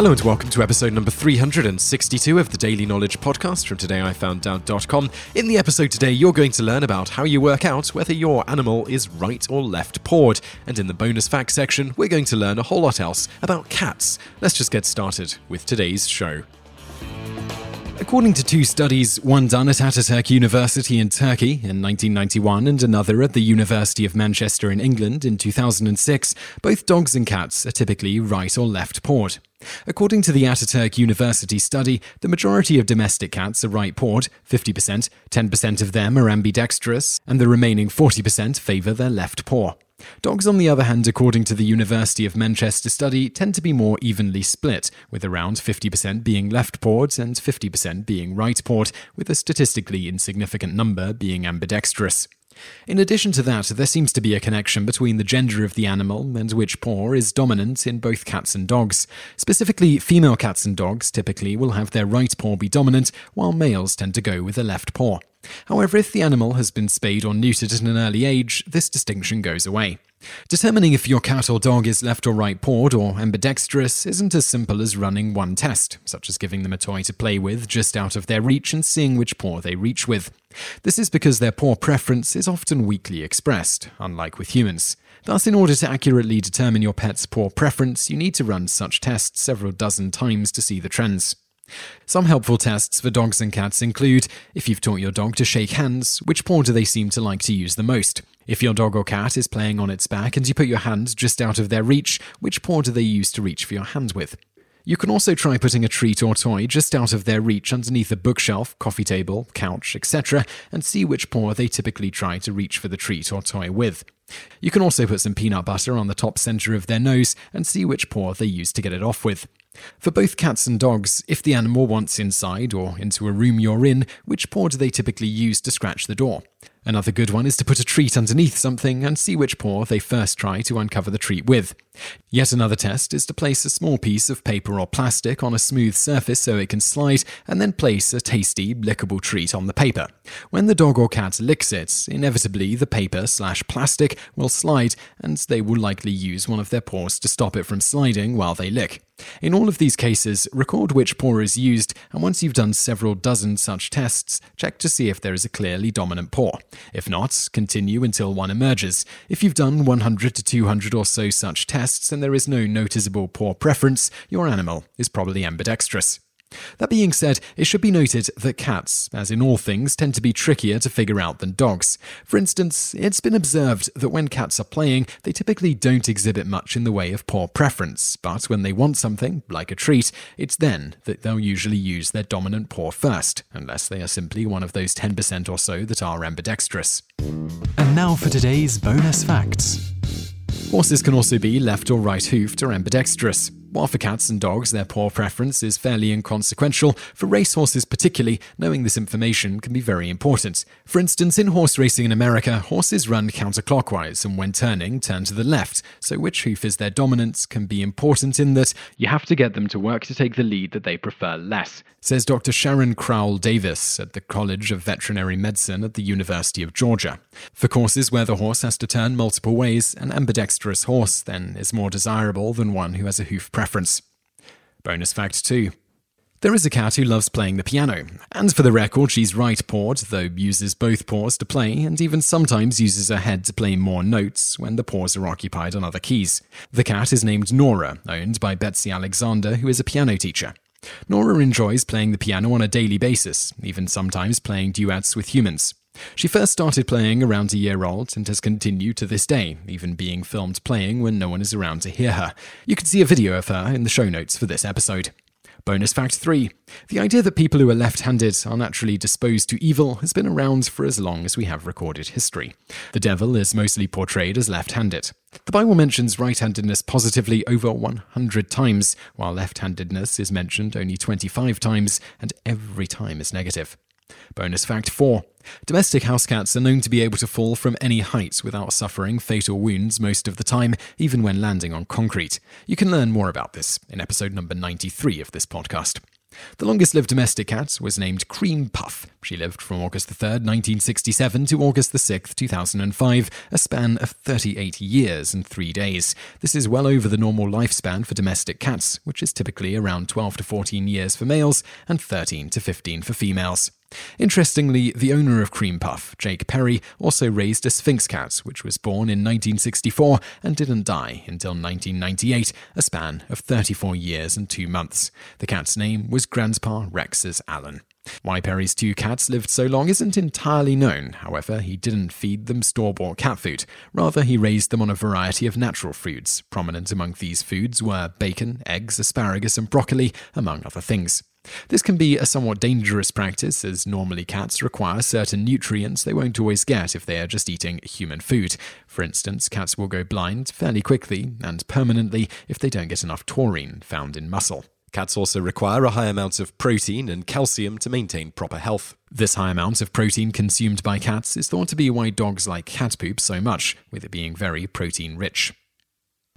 Hello and welcome to episode number 362 of the Daily Knowledge Podcast from todayifoundout.com. In the episode today, you're going to learn about how you work out whether your animal is right or left pawed. And in the bonus facts section, we're going to learn a whole lot else about cats. Let's just get started with today's show. According to two studies, one done at Ataturk University in Turkey in 1991 and another at the University of Manchester in England in 2006, both dogs and cats are typically right or left pawed. According to the Ataturk University study, the majority of domestic cats are right pawed, 50%, 10% of them are ambidextrous, and the remaining 40% favour their left paw. Dogs, on the other hand, according to the University of Manchester study, tend to be more evenly split, with around 50% being left pawed and 50% being right pawed, with a statistically insignificant number being ambidextrous. In addition to that, there seems to be a connection between the gender of the animal and which paw is dominant in both cats and dogs. Specifically, female cats and dogs typically will have their right paw be dominant, while males tend to go with the left paw. However, if the animal has been spayed or neutered at an early age, this distinction goes away. Determining if your cat or dog is left or right pawed or ambidextrous isn't as simple as running one test, such as giving them a toy to play with just out of their reach and seeing which paw they reach with. This is because their paw preference is often weakly expressed, unlike with humans. Thus, in order to accurately determine your pet's paw preference, you need to run such tests several dozen times to see the trends. Some helpful tests for dogs and cats include if you've taught your dog to shake hands, which paw do they seem to like to use the most? If your dog or cat is playing on its back and you put your hand just out of their reach, which paw do they use to reach for your hand with? You can also try putting a treat or toy just out of their reach underneath a bookshelf, coffee table, couch, etc., and see which paw they typically try to reach for the treat or toy with. You can also put some peanut butter on the top center of their nose and see which paw they use to get it off with. For both cats and dogs, if the animal wants inside or into a room you're in, which paw do they typically use to scratch the door? Another good one is to put a treat underneath something and see which paw they first try to uncover the treat with. Yet another test is to place a small piece of paper or plastic on a smooth surface so it can slide, and then place a tasty, lickable treat on the paper. When the dog or cat licks it, inevitably the paper slash plastic will slide, and they will likely use one of their paws to stop it from sliding while they lick. In all of these cases, record which paw is used, and once you've done several dozen such tests, check to see if there is a clearly dominant paw. If not, continue until one emerges. If you've done 100 to 200 or so such tests and there is no noticeable paw preference, your animal is probably ambidextrous. That being said, it should be noted that cats, as in all things, tend to be trickier to figure out than dogs. For instance, it's been observed that when cats are playing, they typically don't exhibit much in the way of paw preference, but when they want something, like a treat, it's then that they'll usually use their dominant paw first, unless they are simply one of those 10% or so that are ambidextrous. And now for today's bonus facts. Horses can also be left or right hoofed or ambidextrous. While for cats and dogs, their paw preference is fairly inconsequential, for racehorses particularly, knowing this information can be very important. For instance, in horse racing in America, horses run counterclockwise and when turning, turn to the left, so which hoof is their dominant can be important in that you have to get them to work to take the lead that they prefer less, says Dr. Sharon Crowell Davis at the College of Veterinary Medicine at the University of Georgia. For courses where the horse has to turn multiple ways, an ambidextrous horse then is more desirable than one who has a hoof preference. Bonus fact 2. There is a cat who loves playing the piano, and for the record, she's right pawed, though uses both paws to play, and even sometimes uses her head to play more notes when the paws are occupied on other keys. The cat is named Nora, owned by Betsy Alexander, who is a piano teacher. Nora enjoys playing the piano on a daily basis, even sometimes playing duets with humans. She first started playing around a year old and has continued to this day, even being filmed playing when no one is around to hear her. You can see a video of her in the show notes for this episode. Bonus fact 3. The idea that people who are left handed are naturally disposed to evil has been around for as long as we have recorded history. The devil is mostly portrayed as left handed. The Bible mentions right handedness positively over 100 times, while left handedness is mentioned only 25 times, and every time is negative. Bonus fact 4. Domestic house cats are known to be able to fall from any height without suffering fatal wounds most of the time, even when landing on concrete. You can learn more about this in episode number 93 of this podcast. The longest lived domestic cat was named Cream Puff. She lived from August 3, 1967 to August 6, 2005, a span of 38 years and 3 days. This is well over the normal lifespan for domestic cats, which is typically around 12 to 14 years for males and 13 to 15 for females. Interestingly, the owner of Cream Puff, Jake Perry, also raised a Sphynx cat, which was born in 1964 and didn't die until 1998, a span of 34 years and two months. The cat's name was Grandpa Rex's Allen. Why Perry's two cats lived so long isn't entirely known. However, he didn't feed them store bought cat food. Rather, he raised them on a variety of natural foods. Prominent among these foods were bacon, eggs, asparagus, and broccoli, among other things. This can be a somewhat dangerous practice, as normally cats require certain nutrients they won't always get if they are just eating human food. For instance, cats will go blind fairly quickly and permanently if they don't get enough taurine found in muscle. Cats also require a high amount of protein and calcium to maintain proper health. This high amount of protein consumed by cats is thought to be why dogs like cat poop so much, with it being very protein rich.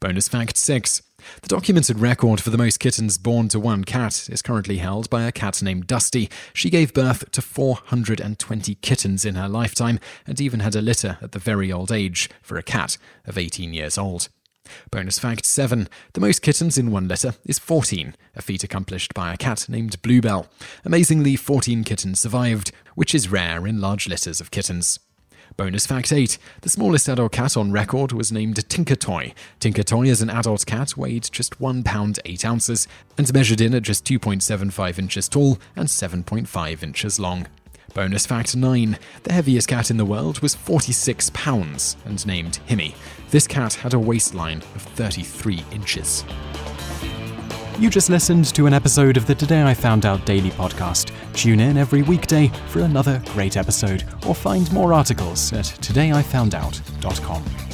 Bonus fact 6. The documented record for the most kittens born to one cat is currently held by a cat named Dusty. She gave birth to 420 kittens in her lifetime and even had a litter at the very old age for a cat of 18 years old. Bonus fact 7. The most kittens in one litter is 14, a feat accomplished by a cat named Bluebell. Amazingly, 14 kittens survived, which is rare in large litters of kittens. Bonus fact 8. The smallest adult cat on record was named Tinker Toy. Tinker Toy as an adult cat weighed just 1 pound 8 ounces and measured in at just 2.75 inches tall and 7.5 inches long. Bonus fact 9. The heaviest cat in the world was 46 pounds and named Himmy. This cat had a waistline of 33 inches. You just listened to an episode of the Today I Found Out Daily podcast. Tune in every weekday for another great episode or find more articles at todayifoundout.com.